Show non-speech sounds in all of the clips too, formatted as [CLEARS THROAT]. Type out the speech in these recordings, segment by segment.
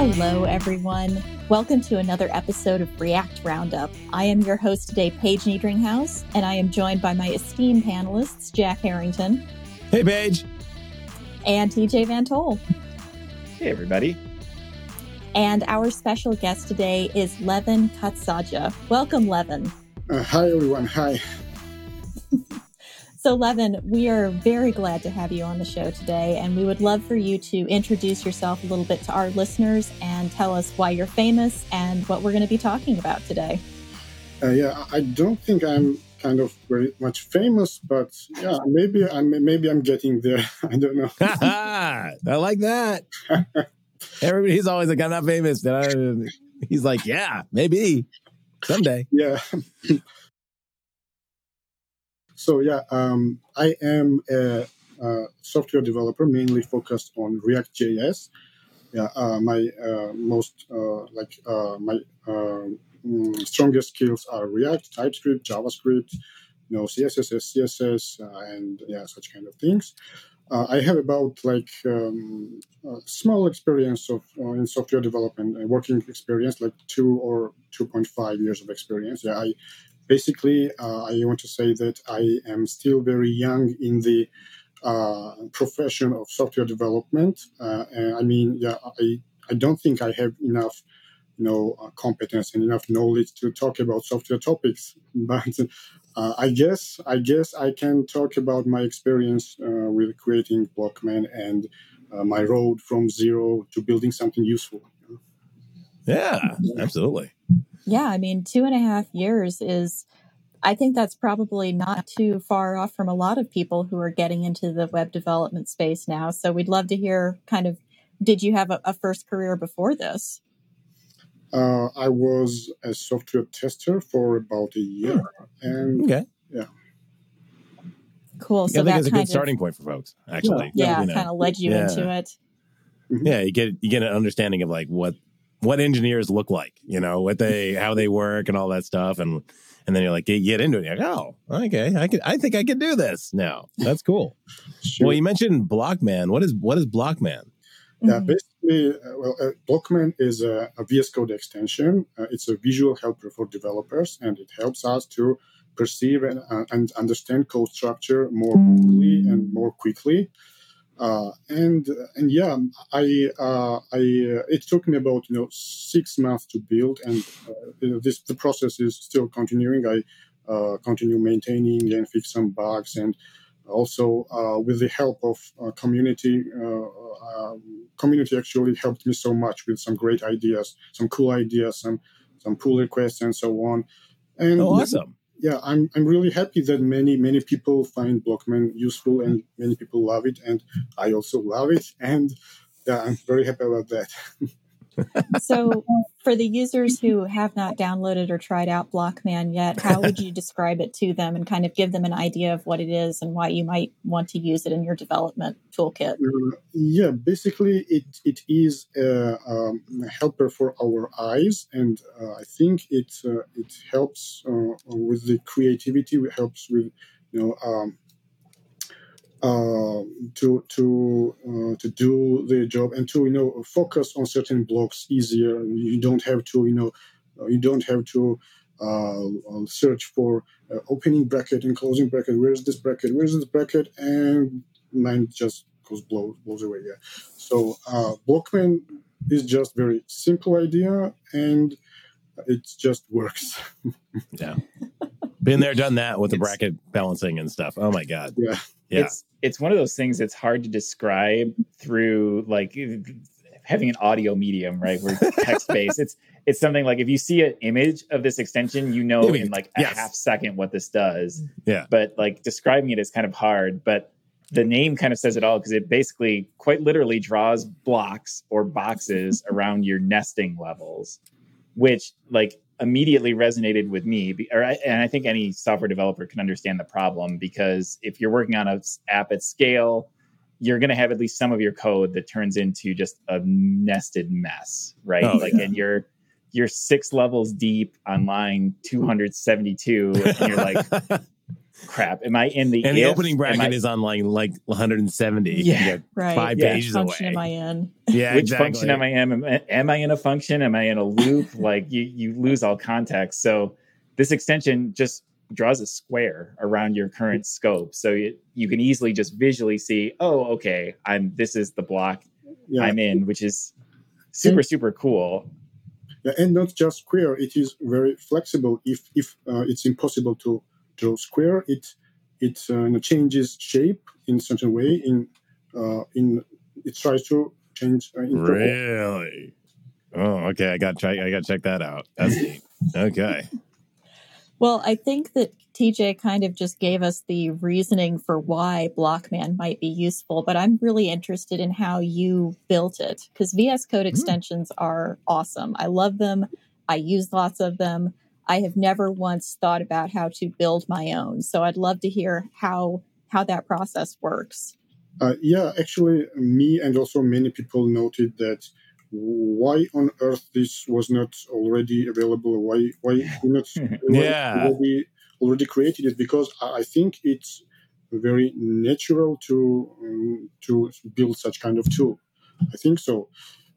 Hello, everyone. Welcome to another episode of React Roundup. I am your host today, Paige Niedringhaus, and I am joined by my esteemed panelists, Jack Harrington. Hey, Paige. And TJ Van Tol. Hey, everybody. And our special guest today is Levan Katsadze. Welcome, Levan. Uh, hi, everyone. Hi. So, Levan, we are very glad to have you on the show today, and we would love for you to introduce yourself a little bit to our listeners and tell us why you're famous and what we're going to be talking about today. Uh, yeah, I don't think I'm kind of very much famous, but yeah, maybe I'm maybe I'm getting there. [LAUGHS] I don't know. [LAUGHS] I like that. [LAUGHS] Everybody, he's always like, I'm not famous. He's like, yeah, maybe someday. Yeah. So yeah, um, I am a, a, software developer mainly focused on React JS. Yeah, uh, my uh, most uh, like uh, my um, mm, strongest skills are React, TypeScript, JavaScript, you know, CSS, CSS, uh, and yeah, such kind of things. Uh, I have about like um, small experience of in software development, working experience, like two or two point five years of experience. Yeah, I basically, uh, I want to say that I am still very young in the uh, profession of software development. Uh, I mean, yeah, I, I don't think I have enough, know, uh, competence and enough knowledge to talk about software topics. [LAUGHS] But uh, I guess, I guess I can talk about my experience uh, with creating Blockman and my road from zero to building something useful. Yeah, absolutely. Yeah, I mean, two and a half years is, I think that's probably not too far off from a lot of people who are getting into the web development space now. So we'd love to hear kind of, did you have a, a first career before this? Uh, I was a software tester for about a year. And okay. yeah. Cool. So I think it's a good starting point for folks, actually. Yeah, yeah kind of led you yeah. into it. Mm-hmm. Yeah, you get you get an understanding of like what what engineers look like, you know, what they [LAUGHS] how they work and all that stuff, and and then you're like you get into it. You're like, oh, okay, I can I think I can do this now. That's cool. [LAUGHS] sure. Well, you mentioned Blockman. What is what is Blockman? Yeah, mm-hmm. basically, uh, well, uh, Blockman is a, a, VS Code extension. Uh, it's a visual helper for developers, and it helps us to perceive and, uh, and understand code structure more quickly and more quickly. Uh, and and yeah, I uh, I uh, it took me about you know six months to build, and uh, this the process is still continuing. I continue maintaining and fix some bugs, and also with the help of community, community actually helped me so much with some great ideas, some cool ideas, some some pull requests, and so on. And oh, awesome! Yeah, I'm I'm really happy that many many people find Blockman useful and many people love it, and I also love it, and yeah, I'm very happy about that. [LAUGHS] so, for the users who have not downloaded or tried out Blockman yet, how would you describe it to them and kind of give them an idea of what it is and why you might want to use it in your development toolkit? Uh, yeah, basically, it, it is a, um, helper for our eyes, and uh, I think it uh, it helps uh, with the creativity. It helps with you know um, uh, to to uh, to do the job and to you know focus on certain blocks easier. You don't have to you know uh, you don't have to uh, uh search for uh, opening bracket and closing bracket. Where's this bracket? Where's this bracket? And mind just goes blows blows away. Yeah. So Blockman is just very simple idea and it just works. [LAUGHS] yeah. Been there, done that with the bracket balancing and stuff. Oh my god. Yeah. Yeah. It's it's one of those things that's hard to describe through like having an audio medium, right? Where text [LAUGHS] based. it's it's something like if you see an image of this extension, you know in like a yes. half second what this does. Yeah. But like describing it is kind of hard. But the name kind of says it all because it basically quite literally draws blocks or boxes [LAUGHS] around your nesting levels, which like immediately resonated with me or and i think any software developer can understand the problem because if you're working on an app at scale you're going to have at least some of your code that turns into just a nested mess right oh, like yeah. and you're you're six levels deep on line 272 and you're like [LAUGHS] crap. Am I in the and the opening bracket I- is on like like 170. You Yeah. get Right. five Yeah. pages function away. am I in? [LAUGHS] yeah, which exactly. function am I in? Am, I- am I in a function? Am I in a loop? [LAUGHS] like you, you lose all context. So this extension just draws a square around your current scope, so you, you can easily just visually see. Oh, okay, I'm. This is the block Yeah, I'm in, which is super super cool. Yeah, and not just square. It is very flexible. If if uh, it's impossible to draw square, it it uh, you know, changes shape in certain way. In uh, in it tries to change. Uh, in Really? Oh, okay. I got to try. I got to check that out. That's neat. Okay. [LAUGHS] Well, I think that TJ kind of just gave us the reasoning for why Blockman might be useful, but I'm really interested in how you built it because VS Code extensions are awesome. I love them. I use lots of them. I have never once thought about how to build my own. So I'd love to hear how how that process works. Uh, yeah, actually, me and also many people noted that why on earth this was not already available? Why why [LAUGHS] we not why Yeah. already already created it? Because I I think it's very natural to um, to build such kind of tool. I think so.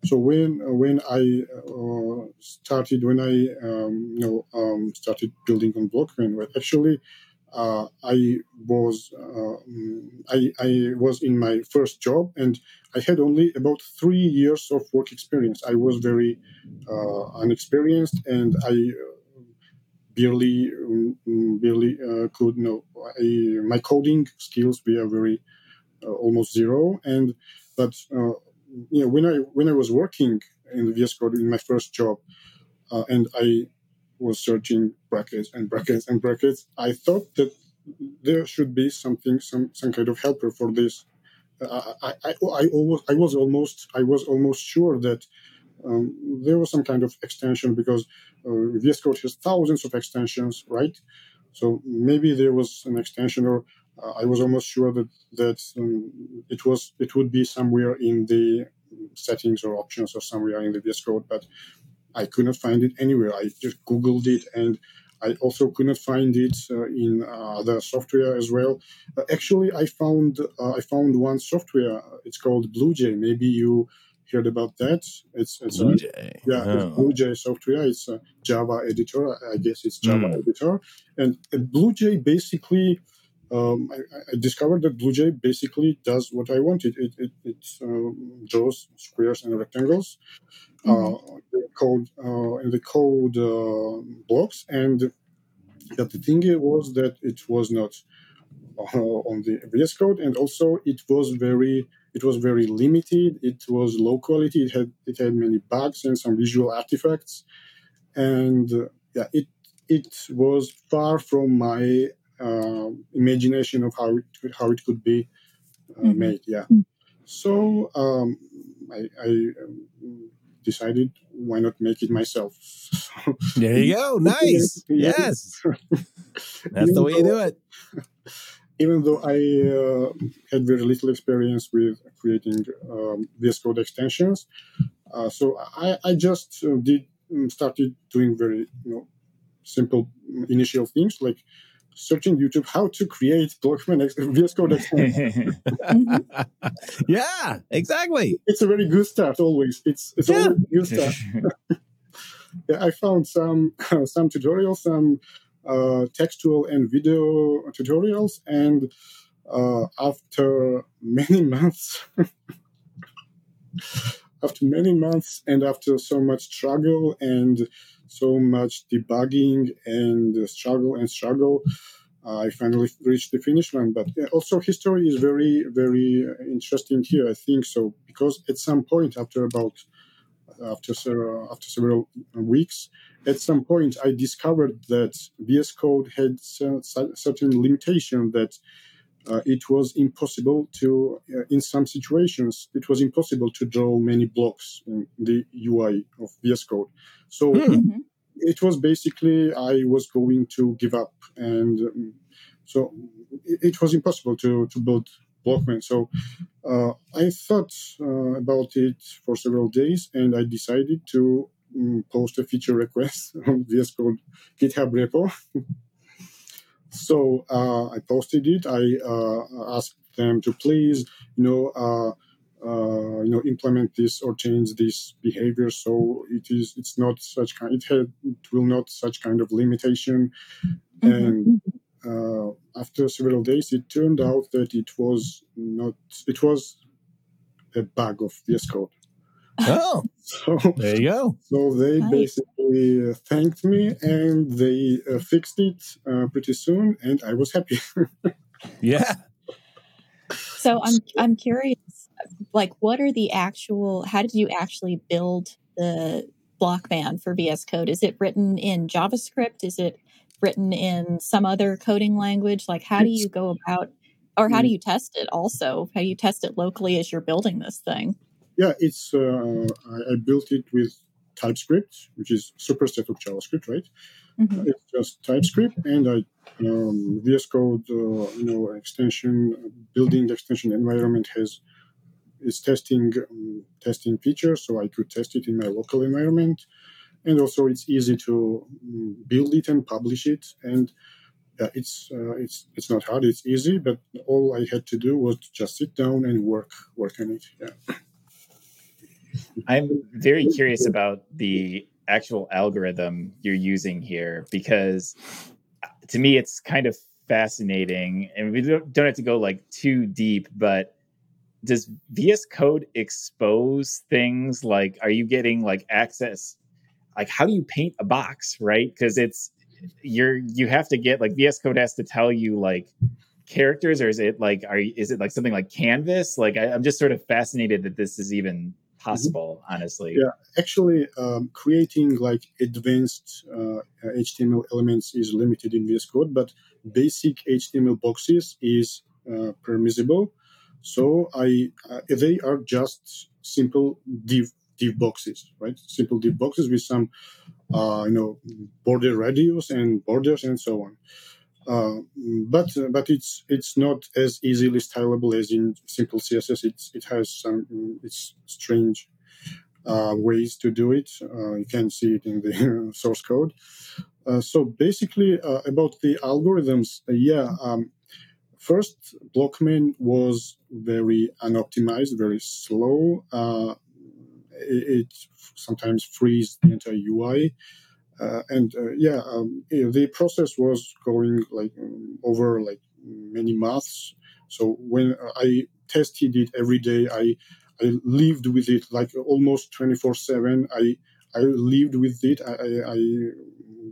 So when when I uh, started when I um, you know um, started building on Blockchain, well, actually uh, I was uh, I, I was in my first job and I had only about three years of work experience. I was very uh, unexperienced and I uh, barely mm, barely uh, could know I, my coding skills were very almost zero and but you know when I when I was working in VS Code in my first job uh, and I was searching brackets and brackets and brackets. I thought that there should be something, some some kind of helper for this. Uh, I, I, I, almost, I was almost, I was almost sure that um, there was some kind of extension because uh, VS Code has thousands of extensions, right? So maybe there was an extension, or I was almost sure that that um, it was, it would be somewhere in the settings or options or somewhere in the VS Code, but I could not find it anywhere. I just Googled it and I also could not find it uh, in uh, other software as well. Uh, actually, I found uh, I found one software. It's called BlueJ. Maybe you heard about that. It's it's a, BlueJ. yeah, it's Oh. BlueJ software. It's a Java editor. I guess it's Java Hmm. editor. And, and BlueJ basically, um, I, I discovered that BlueJ basically does what I wanted. It it, it um, draws squares and rectangles. Uh, the code uh, in the code uh, blocks, and but the thing was that it was not uh, on the VS Code, and also it was very it was very limited. It was low quality. It had it had many bugs and some visual artifacts, and uh, yeah, it it was far from my uh, imagination of how it could, how it could be uh, Mhm. made. Yeah, Mm. so um, I, I um, decided why not make it myself. [LAUGHS] There you go. Nice. [LAUGHS] Yes. That's the way you do it. [LAUGHS] even though I uh, had very little experience with creating um, VS Code extensions, uh, so I, I just uh, did um, started doing very you know simple mm, initial things like searching YouTube how to create Blockman ex- VS Code [LAUGHS] extension. [LAUGHS] Yeah, exactly. it's a very good start always. It's it's Yeah. always a good start. [LAUGHS] Yeah, I found some [CLEARS THROAT] some tutorials, some uh, textual and video tutorials, and uh, after many months, after many months, and after so much struggle and so much debugging and struggle and struggle, I finally reached the finish line. But also, history is very, very uh, interesting here. I think so because at some point, after about after several, after several weeks, at some point I discovered that VS Code had cer- cer- certain limitation that uh, it was impossible to, uh, in some situations, it was impossible to draw many blocks in the UI of VS Code. So Hmm. Mhm. it was basically I was going to give up, and um, so it, it was impossible to to build Blockman. So uh, I thought uh, about it for several days, and I decided to um, post a feature request [LAUGHS] on VS Code GitHub repo. [LAUGHS] so uh, I posted it. I uh, asked them to please, you know, uh, uh, you know, implement this or change this behavior. So it is, it's not such kind. It had, it will not such kind of limitation. Mm-hmm. And uh, after several days, it turned out that it was not. It was a bug of VS Code. Oh, So there you go. so they Nice. basically uh, thanked me and they uh, fixed it uh, pretty soon, and I was happy. [LAUGHS] Yeah. So I'm I'm curious, like, what are the actual? How did you actually build the Blockman for VS Code? Is it written in JavaScript? Is it written in some other coding language? Like, how do you go about, or how do you test it? Also, how do you test it locally as you're building this thing? Yeah, it's uh, I, built it with TypeScript, which is superset of JavaScript, right? Mhm. It's just TypeScript, and I um, VS Code, uh, you know, extension building the extension environment has is testing um, testing features, so I could test it in my local environment, and also it's easy to um, build it and publish it, and yeah, it's uh, it's it's not hard, it's easy, but all I had to do was just sit down and work work on it. Yeah. I'm very curious about the actual algorithm you're using here because uh, to me it's kind of fascinating. And we don't, have to go like too deep but does VS Code expose things like are you getting like access like how do you paint a box right? Because it's you're you have to get like VS Code has to tell you like characters or is it like are is it like something like canvas? Like I, i'm just sort of fascinated that this is even possible honestly Yeah. Actually, um, creating like advanced uh, HTML elements is limited in VS Code, but basic HTML boxes is uh, permissible. So I uh, they are just simple div div boxes, right? Simple div boxes with some uh, you know border radius and borders and so on. Uh, but but it's it's not as easily stylable as in simple CSS. It's it has some it's strange uh, ways to do it. Uh, you can see it in the [LAUGHS] source code. Uh, so basically, uh, about the algorithms, uh, yeah. Um, first, Blockman was very unoptimized, very slow. Uh, it, it sometimes frees the entire UI. Uh, and uh, yeah, um, the process was going like um, over like many months. So when I tested it every day, I I lived with it like almost twenty four seven. I I lived with it. I, I, I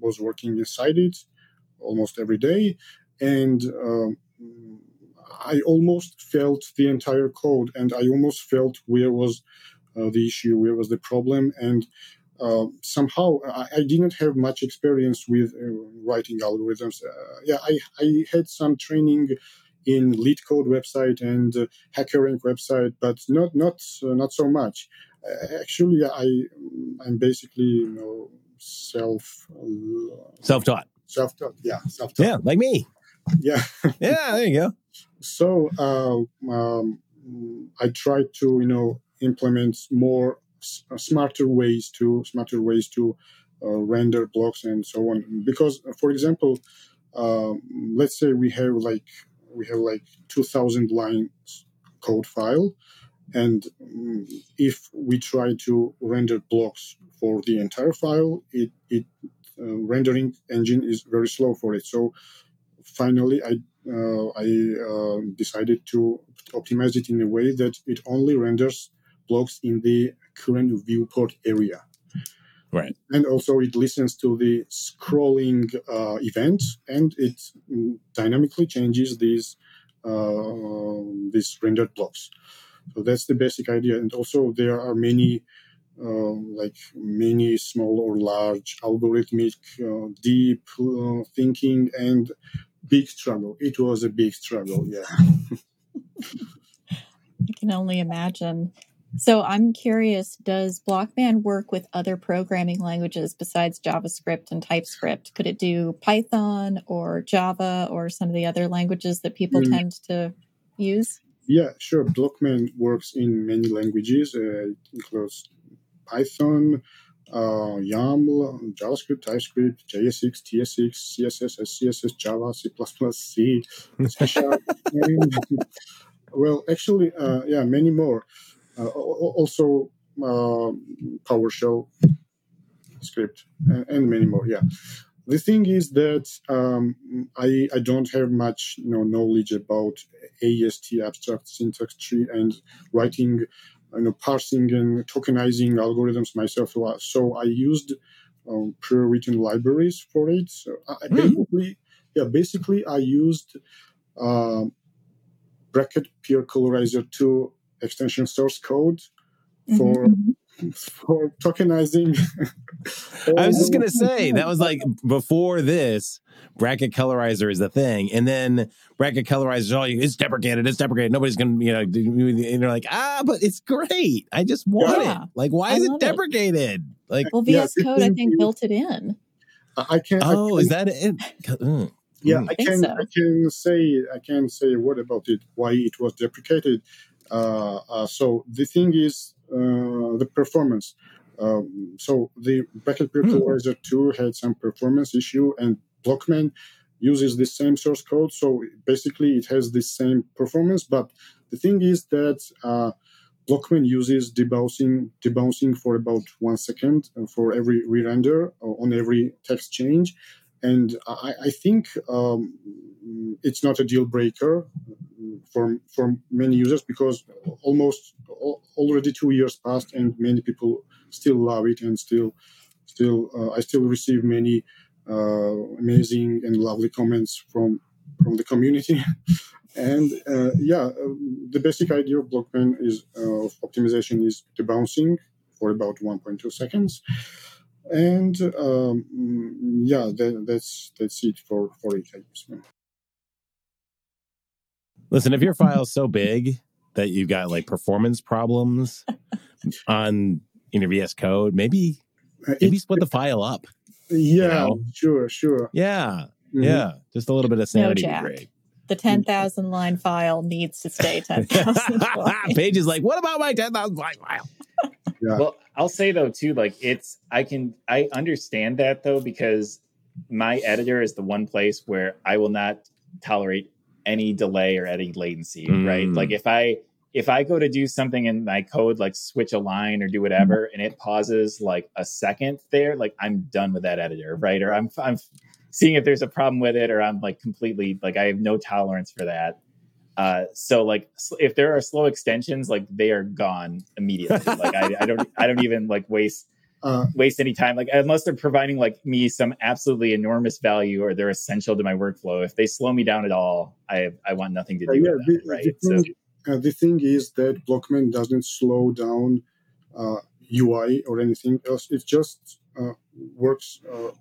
was working inside it almost every day, and um, I almost felt the entire code, and I almost felt where was uh, the issue, where was the problem, and uh, somehow I, I, didn't have much experience with uh, writing algorithms. Uh, yeah, I, I had some training in LeetCode website and uh, HackerRank website, but not not uh, not so much. actually, I I'm basically you know self self taught self taught. Yeah, self taught. Yeah, like me. Yeah, [LAUGHS] yeah. There you go. So uh, um, I tried to you know implement more smarter ways to smarter ways to uh, render blocks and so on. Because for example uh, let's say we have like we have like 2000 lines code file and um, if we try to render blocks for the entire file it, it uh, rendering engine is very slow for it. So finally i uh, i decided to optimize it in a way that it only renders blocks in the current viewport area. Right. And also it listens to the scrolling uh, event and it dynamically changes these uh, these rendered blocks. So that's the basic idea. And also there are many uh, like many small or large algorithmic uh, deep uh, thinking and big struggle. It was a big struggle, yeah. [LAUGHS] I can only imagine. So I'm curious, does Blockman work with other programming languages besides JavaScript and TypeScript? Could it do Python or Java or some of the other languages that people mm. tend to use? Yeah, sure. Blockman works in many languages. Uh, it includes Python, uh, YAML, JavaScript, TypeScript, JSX, TSX, CSS, SCSS, Java, C++, C, C [LAUGHS] and, [LAUGHS] well, actually, uh, yeah, many more. Uh, also, uh, PowerShell script and, and, many more. Yeah. The thing is that um, I, I don't have much you know, knowledge about AST abstract syntax tree and writing you know, parsing and tokenizing algorithms myself. So I used um, pre-written libraries for it. So I mm. basically, yeah, basically I used uh, Bracket Pair Colorizer 2 extension source code for mm-hmm for tokenizing. [LAUGHS] I was just gonna say that was like before this. Bracket colorizer is the thing, and then bracket colorizer oh, it's deprecated. It's deprecated. Nobody's gonna you know. And they're like, ah, but it's great. I just want yeah. it. Like, why I is it deprecated? It. Like, well, VS yeah, Code I think built it in. I can't. Oh, I can, is that it? Mm. Yeah, mm. I, I can. So. I can say. I can say a word about it. Why it was deprecated. Uh, uh, so the thing is, uh, the performance. Um, so the Bracket Pair Colorizer 2 had some performance issue, and Blockman uses the same source code. So basically, it has the same performance. But the thing is that uh, Blockman uses debouncing, debouncing for about one second for every re-render on every text change. And I, I think um, it's not a deal breaker for for many users because almost already two years passed and many people still love it and still still uh, I still receive many uh, amazing and lovely comments from from the community. [LAUGHS] and uh, yeah, the basic idea of Blockman is uh, of optimization is debouncing for about 1.2 seconds. And um, yeah, that, that's that's it for for it. I guess. Listen, if your file is so big that you've got like performance problems [LAUGHS] on in your VS Code, maybe uh, maybe split the file up. Yeah, you know? sure, sure. Yeah, mm-hmm. yeah, just a little bit of sanity. No, Jack. The ten thousand line file needs to stay ten thousand. [LAUGHS] [LAUGHS] Paige is like, what about my ten thousand line file? Yeah. Well, I'll say though too, like it's I can I understand that though because my editor is the one place where I will not tolerate any delay or any latency, mm. right? Like if I if I go to do something in my code, like switch a line or do whatever, and it pauses like a second there, like I'm done with that editor, right? Or I'm I'm seeing if there's a problem with it, or I'm like completely like I have no tolerance for that. Uh, so like if there are slow extensions, like they are gone immediately. [LAUGHS] like I, I don't I don't even like waste uh, waste any time. Like unless they're providing like me some absolutely enormous value or they're essential to my workflow. If they slow me down at all, I I want nothing to do uh, yeah, with them. The, right. The thing, so, uh, the thing is that Blockman doesn't slow down UI uh, or anything else. It just uh, works uh,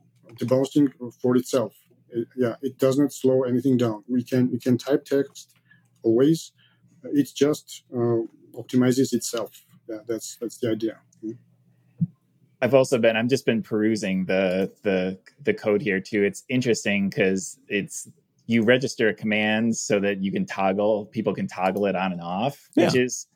debouncing for itself. It, yeah, it does not slow anything down. We can we can type text always. It just optimizes itself. Yeah, that's that's the idea. Mm-hmm. I've also been I've just been perusing the the the code here too. It's interesting because it's you register commands so that you can toggle people can toggle it on and off, yeah. which is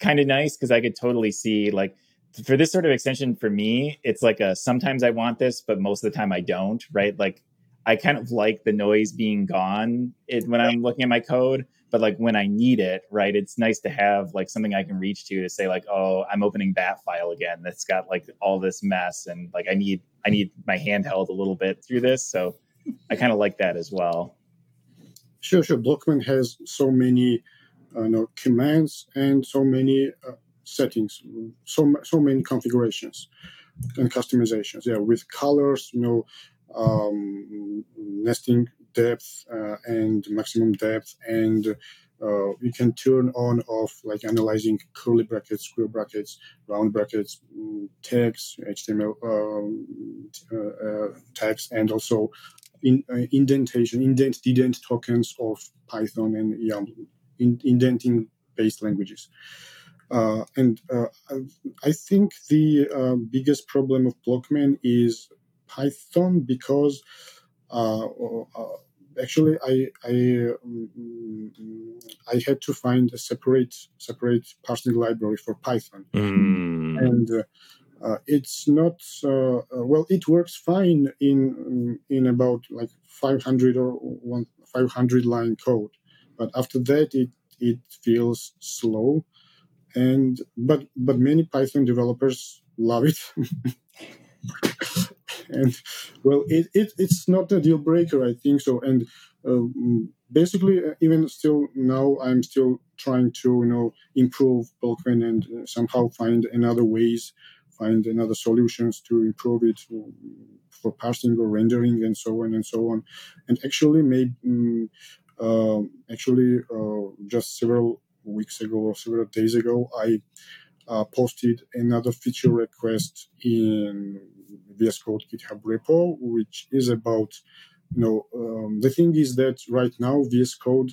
kind of nice because I could totally see like for this sort of extension for me, it's like a sometimes I want this, but most of the time I don't, right? Like I kind of like the noise being gone it, when I'm looking at my code but like when I need it, right, it's nice to have like something I can reach to to say like, oh, I'm opening that file again. That's got like all this mess, and like I need I need my handheld a little bit through this. So [LAUGHS] I kind of like that as well. Sure, sure. Blockman has so many uh, you know, commands and so many uh, settings, so so many configurations and customizations. Yeah, with colors, you know, um, nesting depth uh, and maximum depth and uh, you can turn on off like analyzing curly brackets, square brackets, round brackets, tags, HTML um, uh, uh, tags, and also in, uh, indentation, indent, dedent tokens of Python and YAML, in, indenting based languages. Uh, and I think the biggest problem of Blockman is Python because uh, uh, actually I I um, I had to find a separate separate parsing library for Python, mm. and uh, uh, it's not uh, uh, well. It works fine in in about like 500 or one 500 line code, but after that it it feels slow, and but but many Python developers love it. [LAUGHS] and well, it, it it's not a deal breaker, I think so. And um, basically, uh, even still now, I'm still trying to you know improve Blockman and uh, somehow find another ways, find another solutions to improve it for parsing or rendering and so on and so on. And actually, maybe um, uh, actually uh, just several weeks ago or several days ago, I uh, posted another feature request in VS Code GitHub repo, which is about, you know, um, the thing is that right now VS Code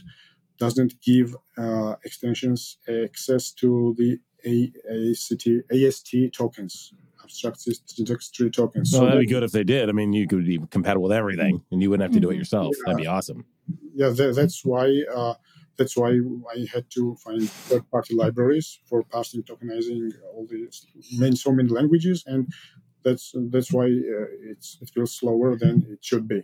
doesn't give uh, extensions access to the AST, AST tokens, abstract text tree tokens. Well, so that'd be good if they did. I mean, you could be compatible with everything, and you wouldn't have to do it mm-hmm. yourself. Yeah. That'd be awesome. Yeah, that, that's why. Uh, that's why I had to find third-party libraries for parsing, tokenizing all these so many languages, and that's that's why uh, it's it feels slower than it should be.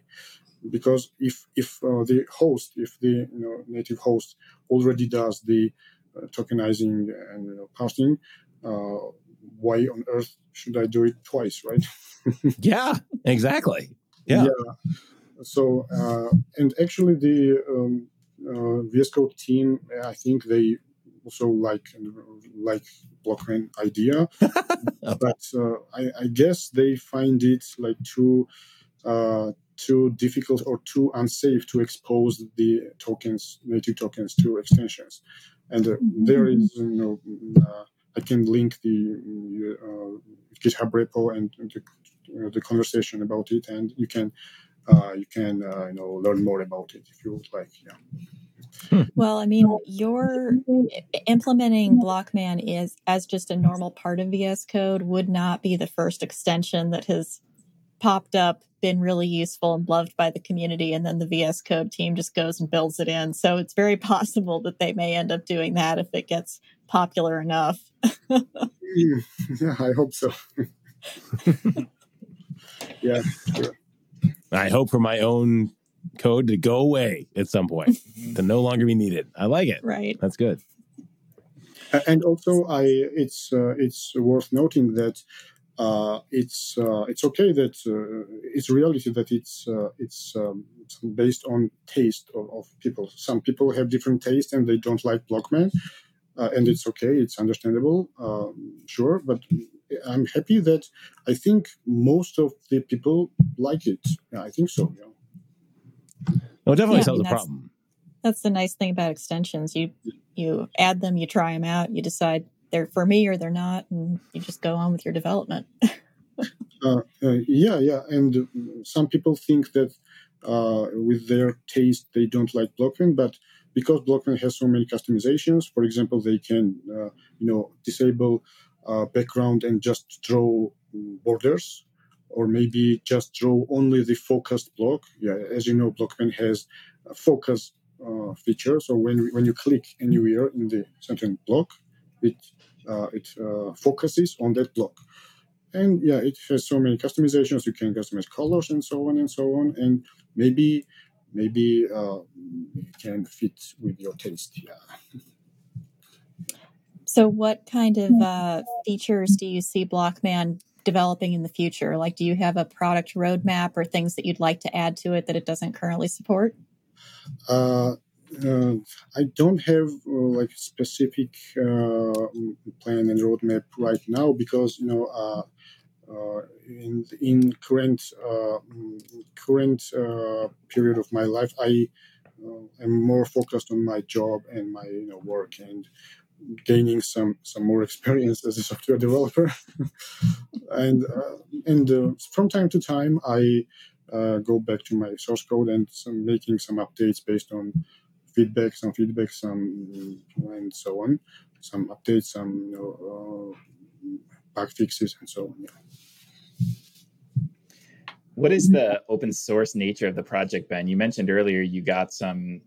Because if if uh, the host, if the you know, native host already does the uh, tokenizing and you know, parsing, uh, why on earth should I do it twice, right? [LAUGHS] yeah, exactly. Yeah. yeah. So uh, and actually the um, uh, VS Code team, I think they also like like blockchain idea, [LAUGHS] but uh, I, I, guess they find it like too uh, too difficult or too unsafe to expose the tokens, native tokens, to extensions. And uh, mm-hmm. there is, you know, uh, I can link the uh, GitHub repo and, the, the, conversation about it, and you can uh, you can uh, you know learn more about it if you would like. Yeah. Well, I mean, you're implementing Blockman is as just a normal part of VS Code would not be the first extension that has popped up, been really useful and loved by the community, and then the VS Code team just goes and builds it in. So it's very [LAUGHS] possible that they may end up doing that if it gets popular enough. [LAUGHS] yeah, I hope so. [LAUGHS] yeah. Sure. I hope for my own code to go away at some point, [LAUGHS] to no longer be needed. I like it. Right. That's good. And also, I it's uh, it's worth noting that uh, it's uh, it's okay that uh, it's reality that it's uh, it's um, based on taste of, of, people. Some people have different taste and they don't like Blockman, uh, and it's okay. It's understandable, um, sure. But I'm happy that I think most of the people like it. Yeah, I think so. Yeah. No, it definitely yeah, solves I mean, a problem. That's the nice thing about extensions. You you add them, you try them out, you decide they're for me or they're not, and you just go on with your development. [LAUGHS] uh, uh, yeah, yeah, and some people think that uh, with their taste they don't like Blockman, but because Blockman has so many customizations, for example, they can uh, you know disable uh, background and just draw borders or maybe just draw only the focused block. Yeah, as you know, Blockman has a focus uh, feature. So when when you click anywhere in the certain block, it uh, it uh, focuses on that block. And yeah, it has so many customizations. You can customize colors and so on and so on. And maybe maybe uh, it can fit with your taste. Yeah. So, what kind of uh, features do you see Blockman developing in the future? Like, do you have a product roadmap or things that you'd like to add to it that it doesn't currently support? Uh, uh, I don't have uh, like a specific uh, plan and roadmap right now because you know uh, uh, in in current current period of my life I am more focused on my job and my you know work and gaining some some more [LAUGHS] experience as a software developer [LAUGHS] and uh, and uh, from time to time i uh, go back to my source code and some, making some updates based on feedback some feedback some and so on some updates some you know, bug fixes and so on yeah. what is the open source nature of the project ben you mentioned earlier you got some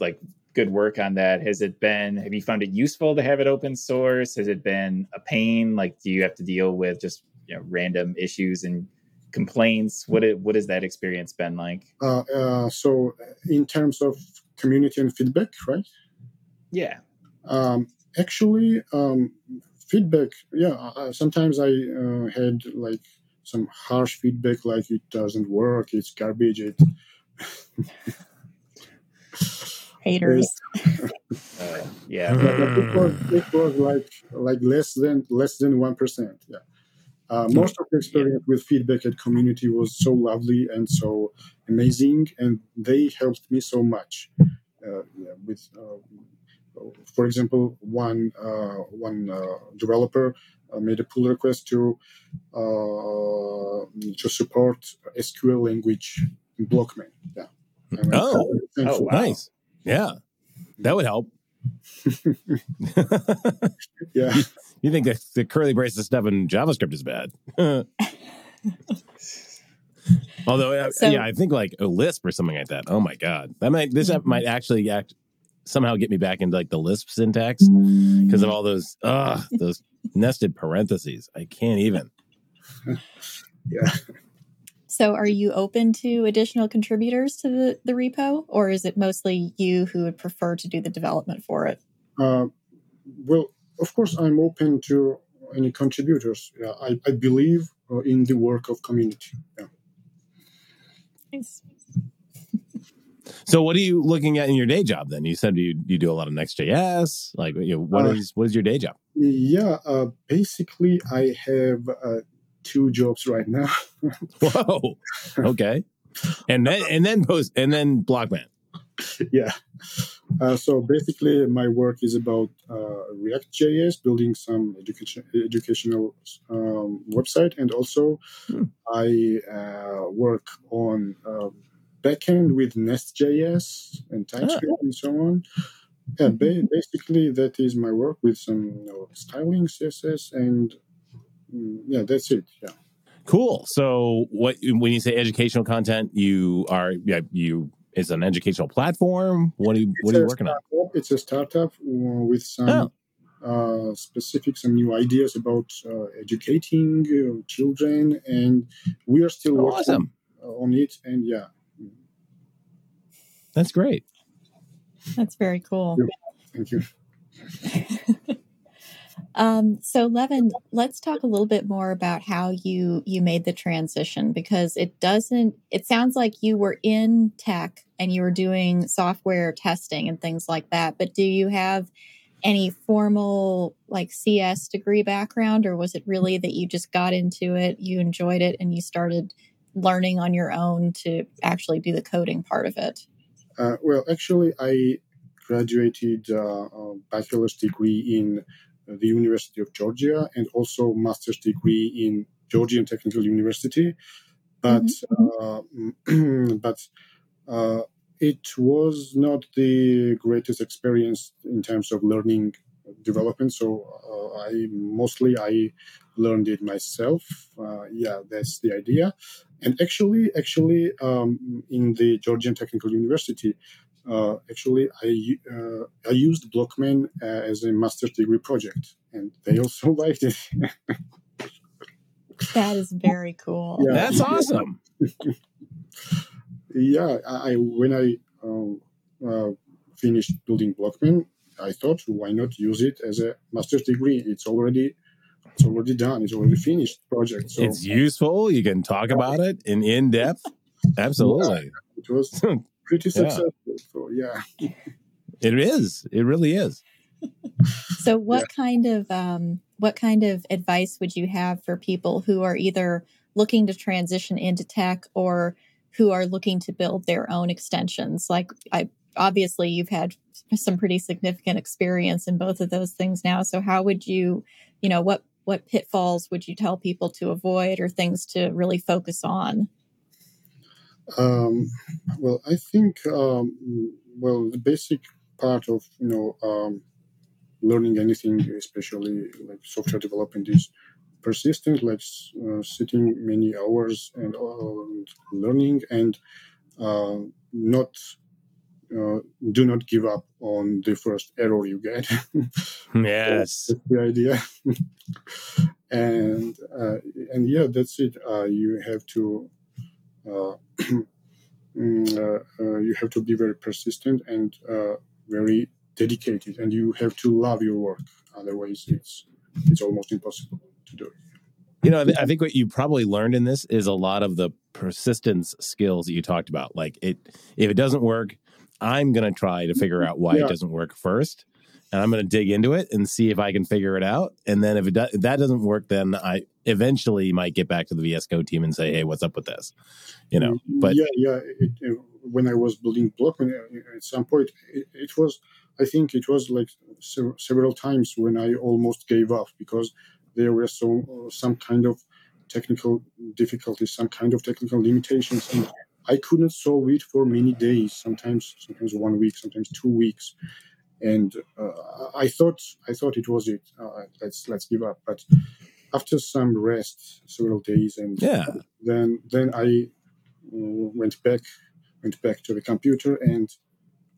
like good work on that. Has it been, have you found it useful to have it open source? Has it been a pain? Like, do you have to deal with just you know random issues and complaints? What it, what has that experience been like? Uh, uh, so, in terms of community and feedback, right? Yeah. Um, actually, um, feedback. Yeah, uh, sometimes I uh, had like some harsh feedback, like it doesn't work, it's garbage. It. [LAUGHS] Haters. Uh, yeah. it was it was like like less than less than one percent. Yeah. Uh, most of the experience with feedback at community was so lovely and so amazing, and they helped me so much. Uh, yeah, with, uh, for example, one uh, one uh, developer uh, made a pull request to to support SQL language in Blockman. Yeah. And oh, oh wow. nice. Yeah, that would help. [LAUGHS] yeah. [LAUGHS] You think that the curly braces stuff in JavaScript is bad? [LAUGHS] Although, uh, so, yeah, I think like a Lisp or something like that. Oh my god, that might this mm-hmm. might actually act somehow get me back into like the Lisp syntax because of all those uh those nested parentheses. I can't even. [LAUGHS] yeah. So, are you open to additional contributors to the, the repo, or is it mostly you who would prefer to do the development for it? Uh, well, of course, I'm open to any contributors. Yeah, I, I believe uh, in the work of community. Yeah. Nice. So, what are you looking at in your day job? Then you said you you do a lot of Next.js. Like, you know, what uh, is what is your day job? Yeah, uh, basically, I have uh, two jobs right now. [LAUGHS] Whoa. Okay. And then and then post and then Blockman. [LAUGHS] Yeah. Uh, so basically, my work is about uh, React.js, building some education, educational um, website, and also hmm. I uh, work on uh, backend with Nest.js and TypeScript ah. and so on. Yeah, ba- basically that is my work with some you know, styling, CSS, and mm, yeah, that's it. Yeah. Cool. So, what when you say educational content, you are yeah, you is an educational platform? What are you What are you working startup. on? It's a startup uh, with some oh. uh, specific, some new ideas about uh, educating uh, children, and we are still working awesome. on it. And yeah, that's great. That's very cool. Thank you. Thank you. [LAUGHS] Um, so Levan, let's talk a little bit more about how you you made the transition because it doesn't. It sounds like you were in tech and you were doing software testing and things like that. But do you have any formal like CS degree background, or was it really that you just got into it, you enjoyed it, and you started learning on your own to actually do the coding part of it? Uh, well, actually, I graduated uh, a bachelor's degree in the University of Georgia and also master's degree in Georgian Technical University. But mm-hmm. uh, [CLEARS THROAT] but uh, it was not the greatest experience in terms of learning development. So uh, I mostly I learned it myself. Uh, yeah, that's the idea. And actually, actually, um, in the Georgian Technical University, uh, actually, I uh, I used Blockman uh, as a master's degree project, and they also [LAUGHS] liked it. that is very cool. Yeah. That's awesome. [LAUGHS] yeah, I when I um, uh, finished building Blockman, I thought, why not use it as a master's degree? It's already it's already done. It's already finished project. So it's useful. You can talk about it in in depth. [LAUGHS] Absolutely. Yeah, it was pretty successful. Yeah. So yeah, it is. It really is. so, what yeah. kind of um, what kind of advice would you have for people who are either looking to transition into tech or who are looking to build their own extensions? Like, I obviously you've had some pretty significant experience in both of those things now. So, how would you, you know, what what pitfalls would you tell people to avoid or things to really focus on? Um, well, I think um, well the basic part of you know um, learning anything, especially like software development, is persistent, like uh, sitting many hours and uh, learning, and uh, not uh, do not give up on the first error you get. [LAUGHS] yes, That's the idea. [LAUGHS] and uh, and yeah, that's it. Uh, you have to Uh, [CLEARS THROAT] mm, uh, uh, you have to be very persistent and uh, very dedicated, and you have to love your work. Otherwise, it's it's almost impossible to do it. You know, I think what you probably learned in this is a lot of the persistence skills that you talked about. Like it, if it doesn't work, I'm going to try to figure out why yeah. it doesn't work first, and I'm going to dig into it and see if I can figure it out. And then if it do, if that doesn't work, then I eventually might get back to the VS Code team and say, "Hey, what's up with this?" You know. But yeah, yeah. It, it, when I was building Blockman, uh, at some point, it, it was. I think it was like several times when I almost gave up because there were some some kind of technical difficulties, some kind of technical limitations, and I couldn't solve it for many days. Sometimes, sometimes one week, sometimes two weeks, and uh, I thought I thought it was it. Uh, let's let's give up. But after some rest, several days, and yeah. then then I uh, went back went back to the computer and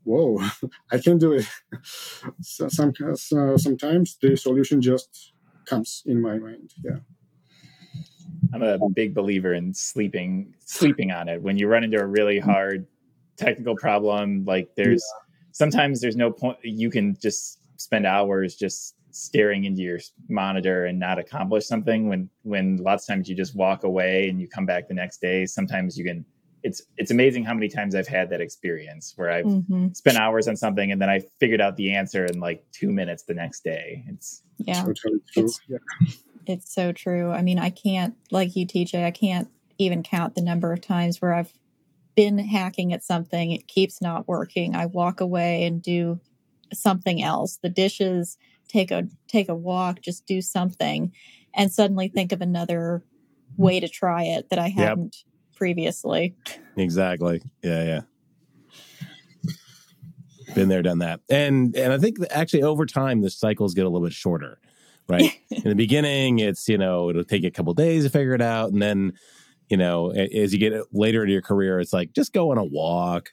whoa, [LAUGHS] I can do it. [LAUGHS] so some, uh, sometimes the solution just comes in my mind. Yeah. I'm a big believer in sleeping sleeping on it. When you run into a really hard technical problem, like there's yeah. Sometimes there's no point you can just spend hours just staring into your monitor and not accomplish something when when lots of times you just walk away and you come back the next day sometimes you can it's it's amazing how many times I've had that experience where I've mm-hmm. spent hours on something and then I figured out the answer in like two minutes the next day. It's yeah, it's, yeah. it's so true. I mean, I can't like you, TJ. I can't even count the number of times where I've been hacking at something. It keeps not working. I walk away and do something else. The dishes take a take a walk, just do something, and suddenly think of another way to try it that I hadn't. Yep previously. Exactly. Yeah, yeah. Been there, done that. And and I think actually over time the cycles get a little bit shorter. Right. [LAUGHS] in the beginning, it's, you know, it'll take a couple days to figure it out. And then, you know, as you get later into your career, it's like just go on a walk,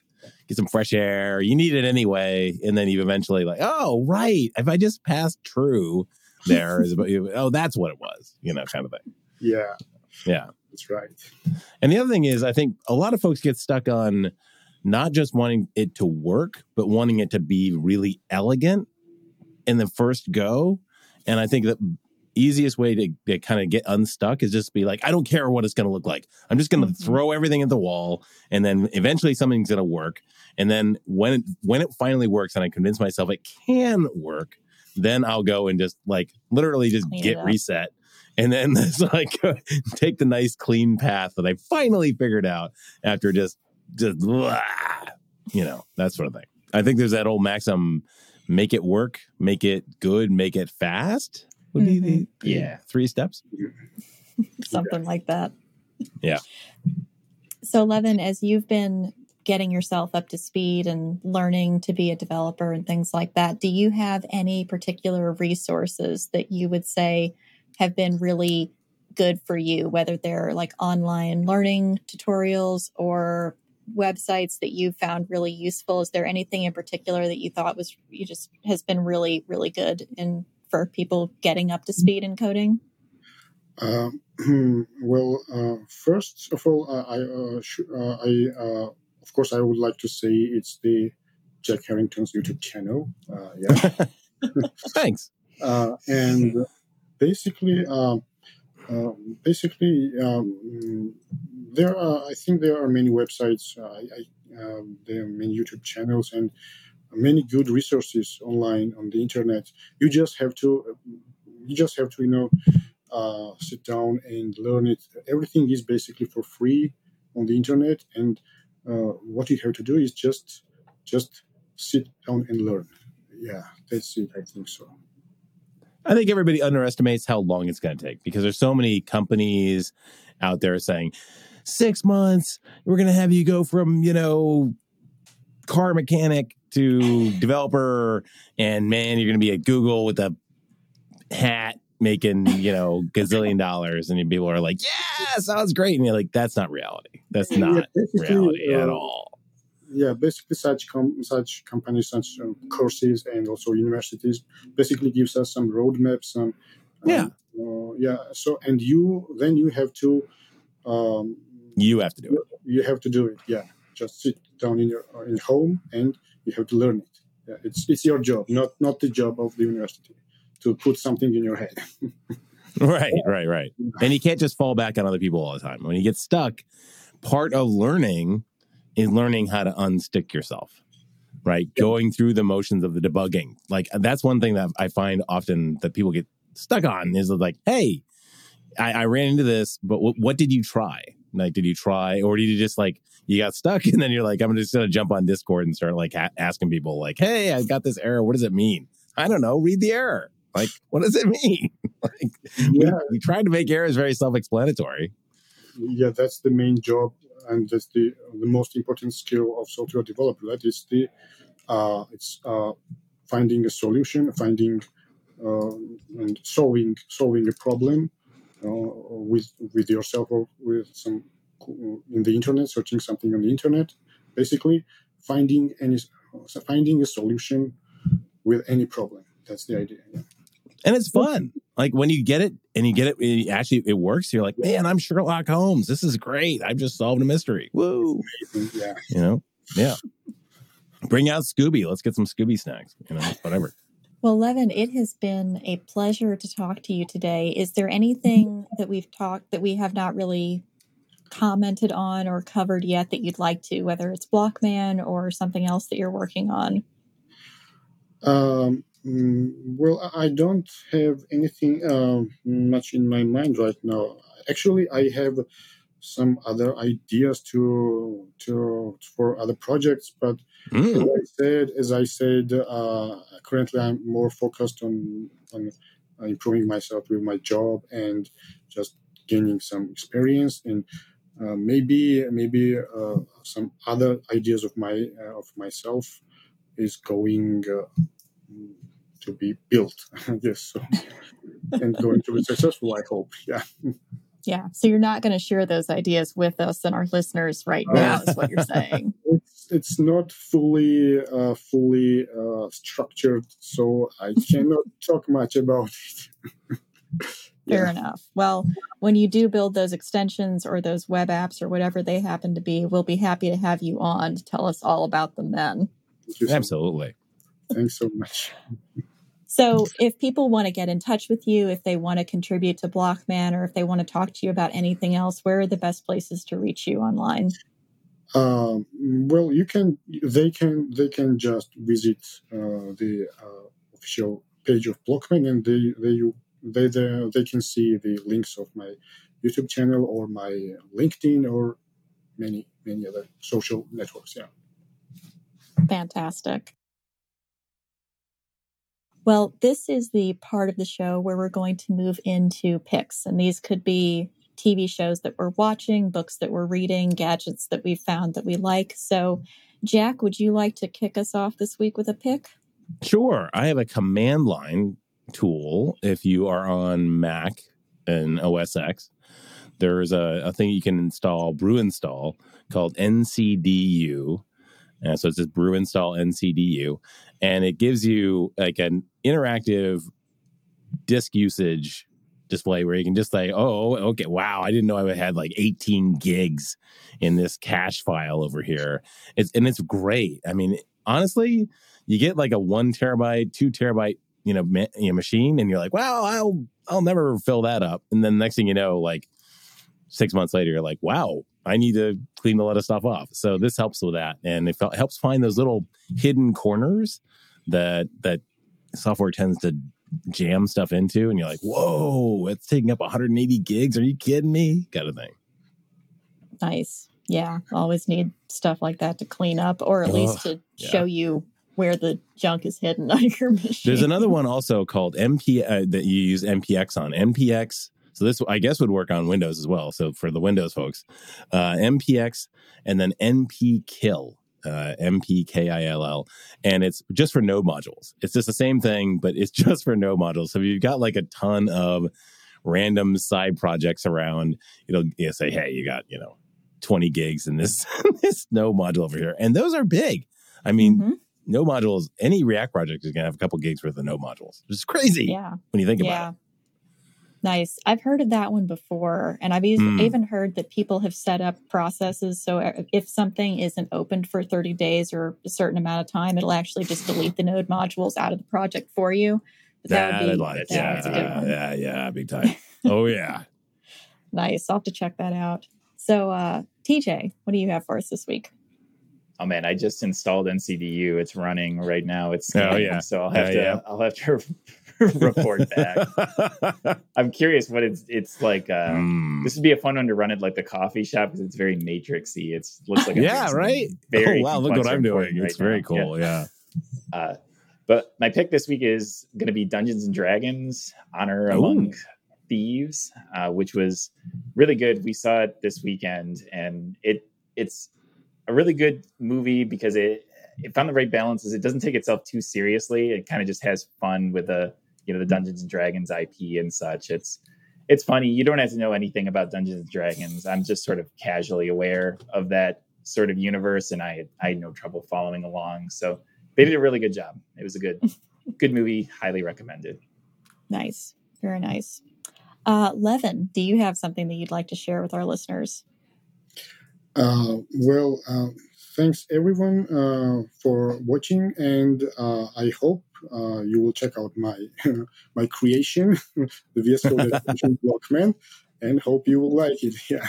get some fresh air. You need it anyway. And then you eventually like, oh, right. If I just passed true there is oh, that's what it was, you know, kind of thing. Yeah. Yeah. That's right. And the other thing is, I think a lot of folks get stuck on not just wanting it to work, but wanting it to be really elegant in the first go. And I think that easiest way to, to kind of get unstuck is just be like, I don't care what it's going to look like. I'm just going to mm-hmm. throw everything at the wall, and then eventually something's going to work. And then when it, when it finally works, and I convince myself it can work, then I'll go and just like literally just Clean git reset and then [LAUGHS] it's like [LAUGHS] take the nice clean path that I finally figured out after just just blah, [LAUGHS] you know that sort of thing. I think there's that old maxim: make it work, make it good, make it fast. Would mm-hmm. be the, the yeah three steps, [LAUGHS] something like that. Yeah. So, Levan, as you've been getting yourself up to speed and learning to be a developer and things like that, do you have any particular resources that you would say have been really good for you, whether they're like online learning tutorials or websites that you found really useful. Is there anything in particular that you thought was you just has been really really good in for people getting up to speed in coding? Uh, well, uh, first of all, uh, I, uh, sh- uh, I uh, of course I would like to say it's the Jack Harrington's YouTube channel. yeah, [LAUGHS] thanks. [LAUGHS] and basically, um, uh, basically, um, there are. I think there are many websites. Uh, I, um, there are many YouTube channels and many good resources online on the internet. You just have to, you just have to, you know, uh, sit down and learn it. Everything is basically for free on the internet, and uh, what you have to do is just, just sit down and learn. Yeah, that's it. I think so. I think everybody underestimates how long it's going to take because there's so many companies out there saying six months, we're going to have you go from, you know, car mechanic to developer. And man, you're going to be at Google with a hat making, you know, gazillion dollars. And people are like, yeah, sounds great. And you're like, that's not reality. That's not yeah, reality uh, at all yeah, basically such com- such companies, such um, courses, and also universities basically gives us some roadmaps, some yeah, uh, yeah so and you then you have to um, You have to do it. you have to do it yeah just sit down in your in home and you have to learn it yeah, it's it's your job not not the job of the university to put something in your head [LAUGHS] Right, right, right. And you can't just fall back on other people all the time. When you get stuck, part of learning is learning how to unstick yourself, right? Yeah. Going through the motions of the debugging. Like that's one thing that I find often that people get stuck on is like, hey, I, I ran into this, but w- what did you try? Like, did you try, or did you just like you got stuck, [LAUGHS] and then you're like, I'm just gonna jump on Discord and start like ha- asking people, like, hey, I got this error. What does it mean? I don't know. Read the error. Like, [LAUGHS] what does it mean? [LAUGHS] like, we, yeah we tried to make errors very self-explanatory. yeah that's the main job and that's the the most important skill of software developer that is the uh, it's uh, finding a solution finding uh, and solving solving a problem uh, with with yourself or with some in the internet searching something on the internet basically finding any finding a solution with any problem that's the idea yeah. And it's fun. Like when you get it and you get it, it actually it works. You're like, man, I'm Sherlock Holmes. This is great. I've just solved a mystery. Woo. yeah You know? Yeah. Bring out Scooby. Let's get some Scooby snacks. You know, whatever. Well, Levan, it has been a pleasure to talk to you today. Is there anything that we've talked that we have not really commented on or covered yet that you'd like to, whether it's Blockman or something else that you're working on? Um, mm, well, I I don't have anything um, much in my mind right now. Actually, I have some other ideas to to for other projects, but as Mm. I said, as I said, uh, currently I'm more focused on on improving myself with my job and just gaining some experience and uh, maybe maybe uh, some other ideas of my uh, of myself is going uh, to be built. [LAUGHS] yes, so, and going to be successful. I hope. Yeah. [LAUGHS] Yeah. So you're not going to share those ideas with us and our listeners right now, is what you're saying. [LAUGHS] It's it's not fully uh, fully uh, structured, so I [LAUGHS] cannot talk much about it. [LAUGHS] Fair Yeah. enough. Well, when you do build those extensions or those web apps or whatever they happen to be, we'll be happy to have you on to tell us all about them then. Thank you so- Absolutely. Thanks so much. So, if people want to get in touch with you, if they want to contribute to Blockman, or if they want to talk to you about anything else, where are the best places to reach you online? Um, well, you can they can they can just visit uh, the uh, official page of Blockman and they they they they, they can see the links of my YouTube channel or my LinkedIn or many many other social networks. Yeah. Fantastic. Well, this is the part of the show where we're going to move into picks. And these could be TV shows that we're watching, books that we're reading, gadgets that we've found that we like. So, Jack, would you like to kick us off this week with a pick? Sure. I have a command line tool if you are on Mac and OS X. There's a, a thing you can install, brew install, called NCDU. And so it's this brew install NCDU. And it gives you like an interactive disk usage display where you can just say, oh, okay, wow, I didn't know I had like 18 gigs in this cache file over here. It's and it's great. I mean, honestly, you get like a one terabyte, two terabyte, you know, ma- you know, machine, and you're like, wow, I'll I'll never fill that up. And then next thing you know, like six months later, you're like, wow, I need to clean a lot of stuff off. So this helps with that, and it helps find those little hidden corners that that software tends to jam stuff into, and you're like, whoa, it's taking up 180 gigs. Are you kidding me? Kind of thing. Nice. Yeah. Always need stuff like that to clean up or at least to yeah. show you where the junk is hidden [LAUGHS] on your machine. There's another one also called MP uh, that you use NPX on. NPX. So this I guess would work on Windows as well. So for the Windows folks, uh, NPX and then NP Kill, uh, NPKILL, and it's just for node modules. It's just the same thing, but it's [LAUGHS] just for node modules. So if you've got like a ton of random side projects around, it'll it'll say, hey, you got you know 20 gigs in this [LAUGHS] this node module over here, and those are big. I mean, Mhm. node modules, any React project is going to have a couple gigs worth of node modules, which is crazy Yeah. when you think about it. Nice. I've heard of that one before, and I've even, Mm. even heard that people have set up processes so if something isn't opened for 30 days or a certain amount of time, it'll actually just delete the node modules out of the project for you. But That, that would I be like. yeah, Yeah, a good one. yeah, yeah, big time. [LAUGHS] Oh yeah. Nice. I'll have to check that out. So, uh, TJ, what do you have for us this week? Oh man, I just installed NCDU. It's running right now. It's Oh, yeah. So I'll have Yeah, to yeah. I'll have to [LAUGHS] report back. [LAUGHS] I'm curious what it's it's like. Uh, Mm. This would be a fun one to run at like the coffee shop because it's very matrixy. It's looks like [LAUGHS] Yeah, right? Very oh wow, look what I'm doing. important It's right very cool. Yeah. Yeah. Uh, but my pick this week is going to be Dungeons and Dragons: Honor Ooh. Among Thieves, uh, which was really good. We saw it this weekend, and it it's a really good movie because it it found the right balances. It doesn't take itself too seriously. It kind of just has fun with the you know the Dungeons and Dragons IP and such. It's it's funny. You don't have to know anything about Dungeons and Dragons. I'm just sort of casually aware of that sort of universe, and I I had no trouble following along. So they did a really good job. It was a good [LAUGHS] good movie. Highly recommended. Nice. Very nice. Uh, Levan, do you have something that you'd like to share with our listeners? Uh, well, uh, thanks everyone uh, for watching, and uh, I hope uh, you will check out my [LAUGHS] my creation, [LAUGHS] the VS Code [LAUGHS] Extension Blockman, and hope you will like it. Yeah.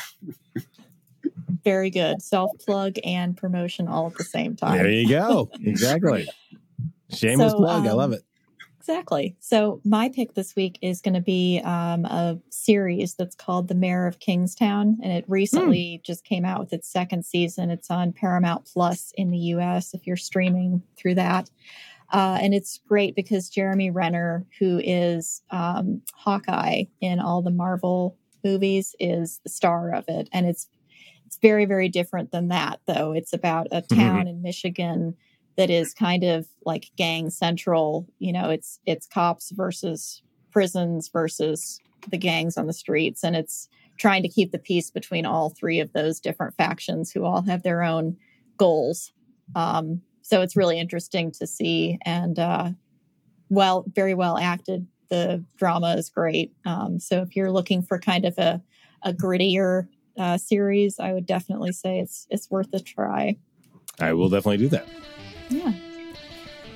Very good. Self plug and promotion all at the same time. There you go. Exactly. Shameless So, plug. I um, love it. Exactly. So my pick this week is going to be um, a series that's called The Mayor of Kingstown, and it recently just came out with its second season. It's on Paramount Plus in the U.S. if you're streaming through that, uh, and it's great because Jeremy Renner, who is um, Hawkeye in all the Marvel movies, is the star of it, and it's it's very very different than that though. It's about a town in Michigan that is kind of like gang central. You know it's it's cops versus prisons versus the gangs on the streets. And it's trying to keep the peace between all three of those different factions who all have their own goals. Um, so it's really interesting to see and uh, well very well acted the drama is great um, so if you're looking for kind of a, a grittier uh, series i would definitely say it's it's worth a try I will definitely do that. yeah.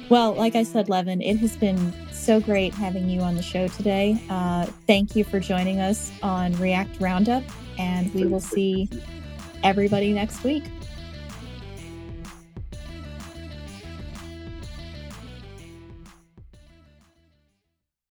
Well, like I said, Levan, it has been so great having you on the show today. Uh, thank you for joining us on React Roundup, and we will see everybody next week.